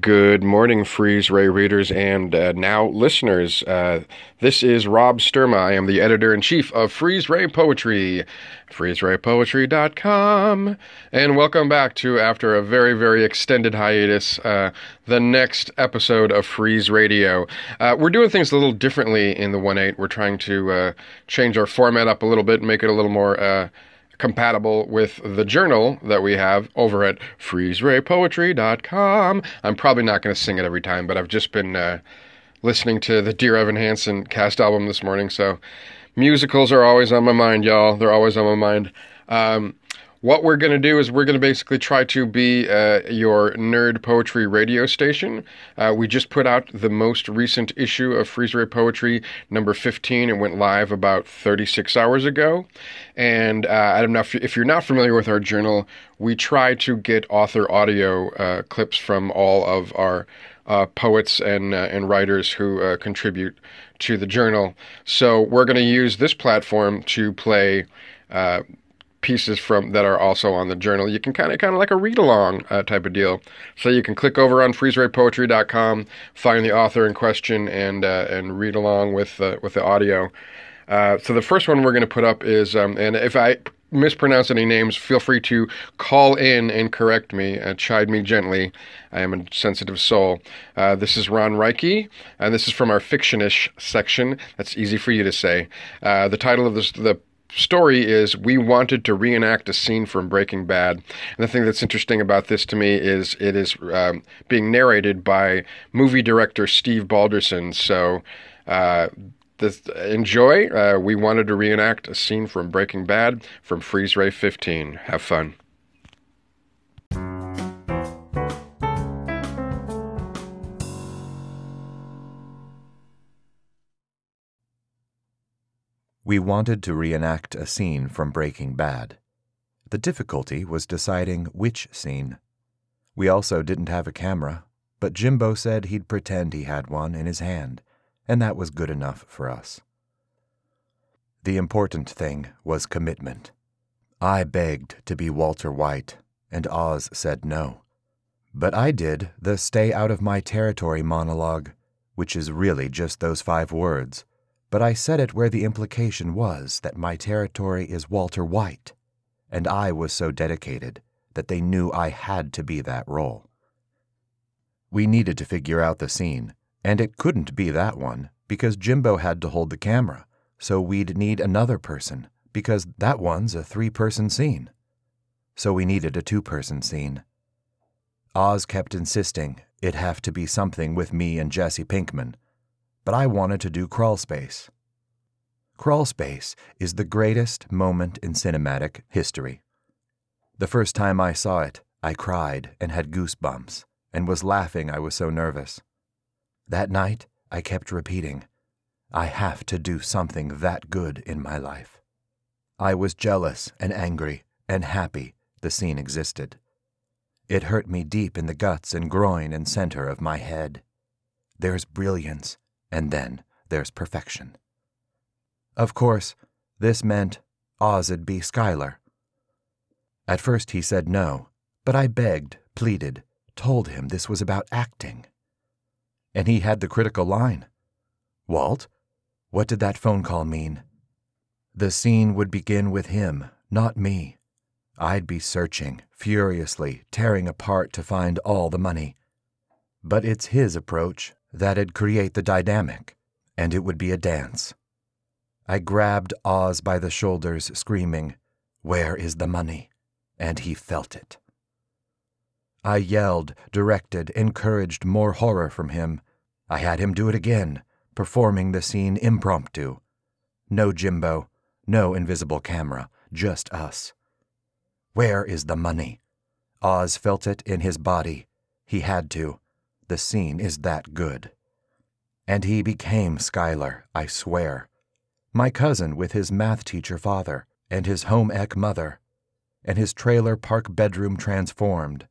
Good morning, Freeze Ray readers and uh, now listeners. Uh, this is Rob Sturma. I am the editor in chief of Freeze Ray Poetry, freezeraypoetry.com. And welcome back to, after a very, very extended hiatus, uh, the next episode of Freeze Radio. Uh, we're doing things a little differently in the 1 8. We're trying to uh, change our format up a little bit and make it a little more uh, compatible with the journal that we have over at freezeraypoetry.com. I'm probably not going to sing it every time, but I've just been uh, listening to the Dear Evan Hansen cast album this morning, so musicals are always on my mind, y'all. They're always on my mind. Um, what we're going to do is we're going to basically try to be uh, your nerd poetry radio station. Uh, we just put out the most recent issue of Freeze Ray Poetry, number 15. It went live about 36 hours ago. And uh, I don't know if, if, you're not familiar with our journal, we try to get author audio uh, clips from all of our uh, poets and uh, and writers who uh, contribute to the journal. So we're going to use this platform to play uh, pieces from that are also on the journal. You can kind of kind of like a read along uh, type of deal. So you can click over on freezeraypoetry.com, find the author in question, and uh, and read along with uh, with the audio. Uh, so the first one we're going to put up is, um, and if I mispronounce any names, feel free to call in and correct me, uh, chide me gently. I am a sensitive soul. Uh, this is Ron Reiki, and this is from our fictionish section. That's easy for you to say. Uh, the title of this, the story is we wanted to reenact a scene from Breaking Bad. And the thing that's interesting about this to me is it is um, being narrated by movie director Steve Balderson. So, uh, enjoy. Uh, we wanted to reenact a scene from Breaking Bad from Freeze Ray 15. Have fun. We wanted to reenact a scene from Breaking Bad. The difficulty was deciding which scene. We also didn't have a camera, but Jimbo said he'd pretend he had one in his hand, and that was good enough for us. The important thing was commitment. I begged to be Walter White, and Oz said no. But I did the stay out of my territory monologue, which is really just those five words but I said it where the implication was that my territory is Walter White, and I was so dedicated that they knew I had to be that role. We needed to figure out the scene, and it couldn't be that one because Jimbo had to hold the camera, so we'd need another person because that one's a three person scene. So we needed a two person scene. Oz kept insisting it'd have to be something with me and Jesse Pinkman but I wanted to do Crawl Space. Crawl Space is the greatest moment in cinematic history. The first time I saw it, I cried and had goosebumps and was laughing I was so nervous. That night, I kept repeating, I have to do something that good in my life. I was jealous and angry and happy the scene existed. It hurt me deep in the guts and groin and center of my head. There's brilliance and then there's perfection. Of course, this meant Oz'd be Skyler. At first he said no, but I begged, pleaded, told him this was about acting. And he had the critical line Walt, what did that phone call mean? The scene would begin with him, not me. I'd be searching, furiously, tearing apart to find all the money. But it's his approach That'd create the dynamic, and it would be a dance. I grabbed Oz by the shoulders, screaming, Where is the money? And he felt it. I yelled, directed, encouraged more horror from him. I had him do it again, performing the scene impromptu. No Jimbo, no invisible camera, just us. Where is the money? Oz felt it in his body. He had to. The scene is that good. And he became Skyler, I swear. My cousin with his math teacher father, and his home ec mother, and his trailer park bedroom transformed.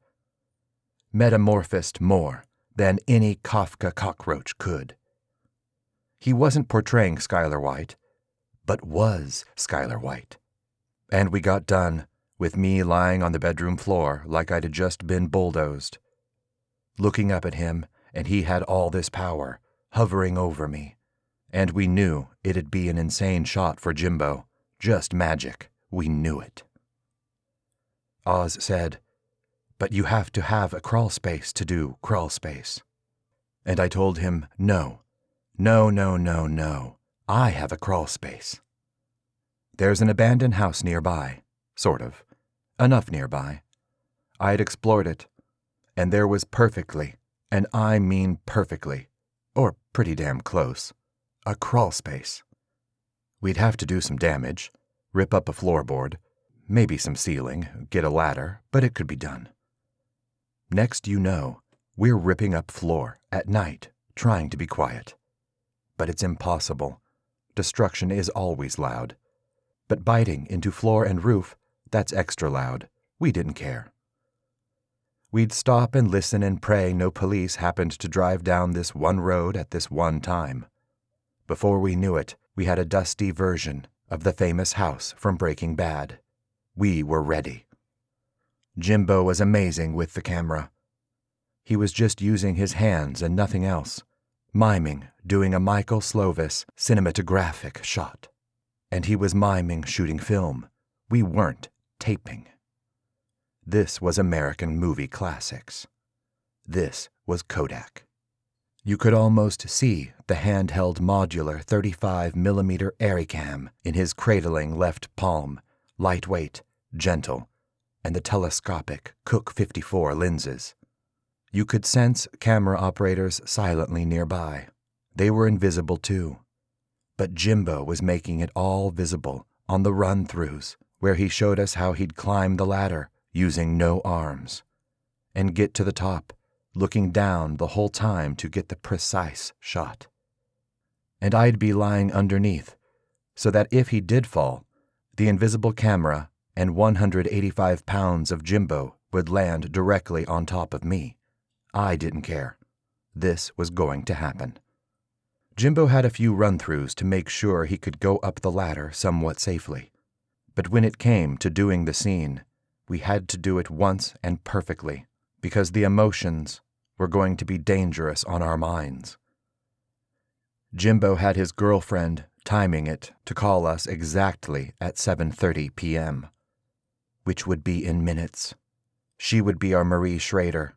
Metamorphosed more than any Kafka cockroach could. He wasn't portraying Skyler White, but was Skyler White. And we got done, with me lying on the bedroom floor like I'd just been bulldozed. Looking up at him, and he had all this power, hovering over me. And we knew it'd be an insane shot for Jimbo. Just magic. We knew it. Oz said, But you have to have a crawl space to do crawl space. And I told him, No, no, no, no, no. I have a crawl space. There's an abandoned house nearby, sort of. Enough nearby. I'd explored it, and there was perfectly, and I mean perfectly, or pretty damn close, a crawl space. We'd have to do some damage, rip up a floorboard, maybe some ceiling, get a ladder, but it could be done. Next, you know, we're ripping up floor at night, trying to be quiet. But it's impossible. Destruction is always loud. But biting into floor and roof, that's extra loud. We didn't care. We'd stop and listen and pray no police happened to drive down this one road at this one time. Before we knew it, we had a dusty version of the famous house from Breaking Bad. We were ready. Jimbo was amazing with the camera. He was just using his hands and nothing else, miming doing a Michael Slovis cinematographic shot. And he was miming shooting film. We weren't taping. This was American movie classics. This was Kodak. You could almost see the handheld modular 35mm Arricam in his cradling left palm, lightweight, gentle, and the telescopic Cooke 54 lenses. You could sense camera operators silently nearby. They were invisible too. But Jimbo was making it all visible on the run throughs, where he showed us how he'd climb the ladder using no arms and get to the top looking down the whole time to get the precise shot. And I'd be lying underneath, so that if he did fall, the invisible camera and 185 pounds of Jimbo would land directly on top of me. I didn't care. This was going to happen. Jimbo had a few run throughs to make sure he could go up the ladder somewhat safely. But when it came to doing the scene, we had to do it once and perfectly because the emotions were going to be dangerous on our minds. Jimbo had his girlfriend timing it to call us exactly at 7:30 p.m., which would be in minutes. She would be our Marie Schrader.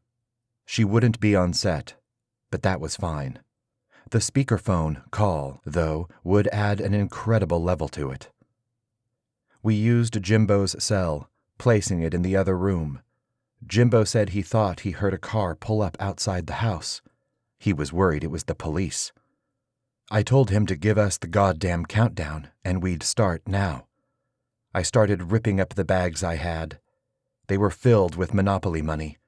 She wouldn't be on set, but that was fine. The speakerphone call, though, would add an incredible level to it. We used Jimbo's cell, placing it in the other room, Jimbo said he thought he heard a car pull up outside the house. He was worried it was the police. I told him to give us the goddamn countdown, and we'd start now. I started ripping up the bags I had. They were filled with Monopoly money.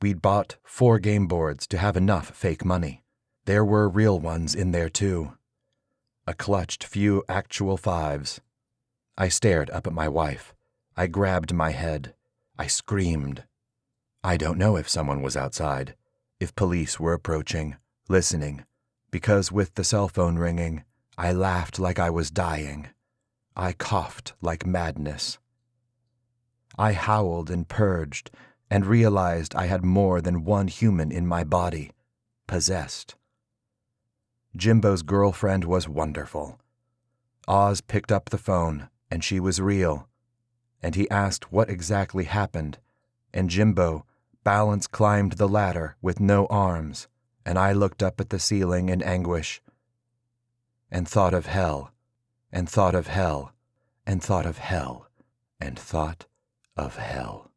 We'd bought four game boards to have enough fake money. There were real ones in there, too. A clutched few actual fives. I stared up at my wife. I grabbed my head. I screamed. I don't know if someone was outside, if police were approaching, listening, because with the cell phone ringing, I laughed like I was dying. I coughed like madness. I howled and purged and realized I had more than one human in my body, possessed. Jimbo's girlfriend was wonderful. Oz picked up the phone, and she was real, and he asked what exactly happened, and Jimbo Balance climbed the ladder with no arms, and I looked up at the ceiling in anguish and thought of hell, and thought of hell, and thought of hell, and thought of hell.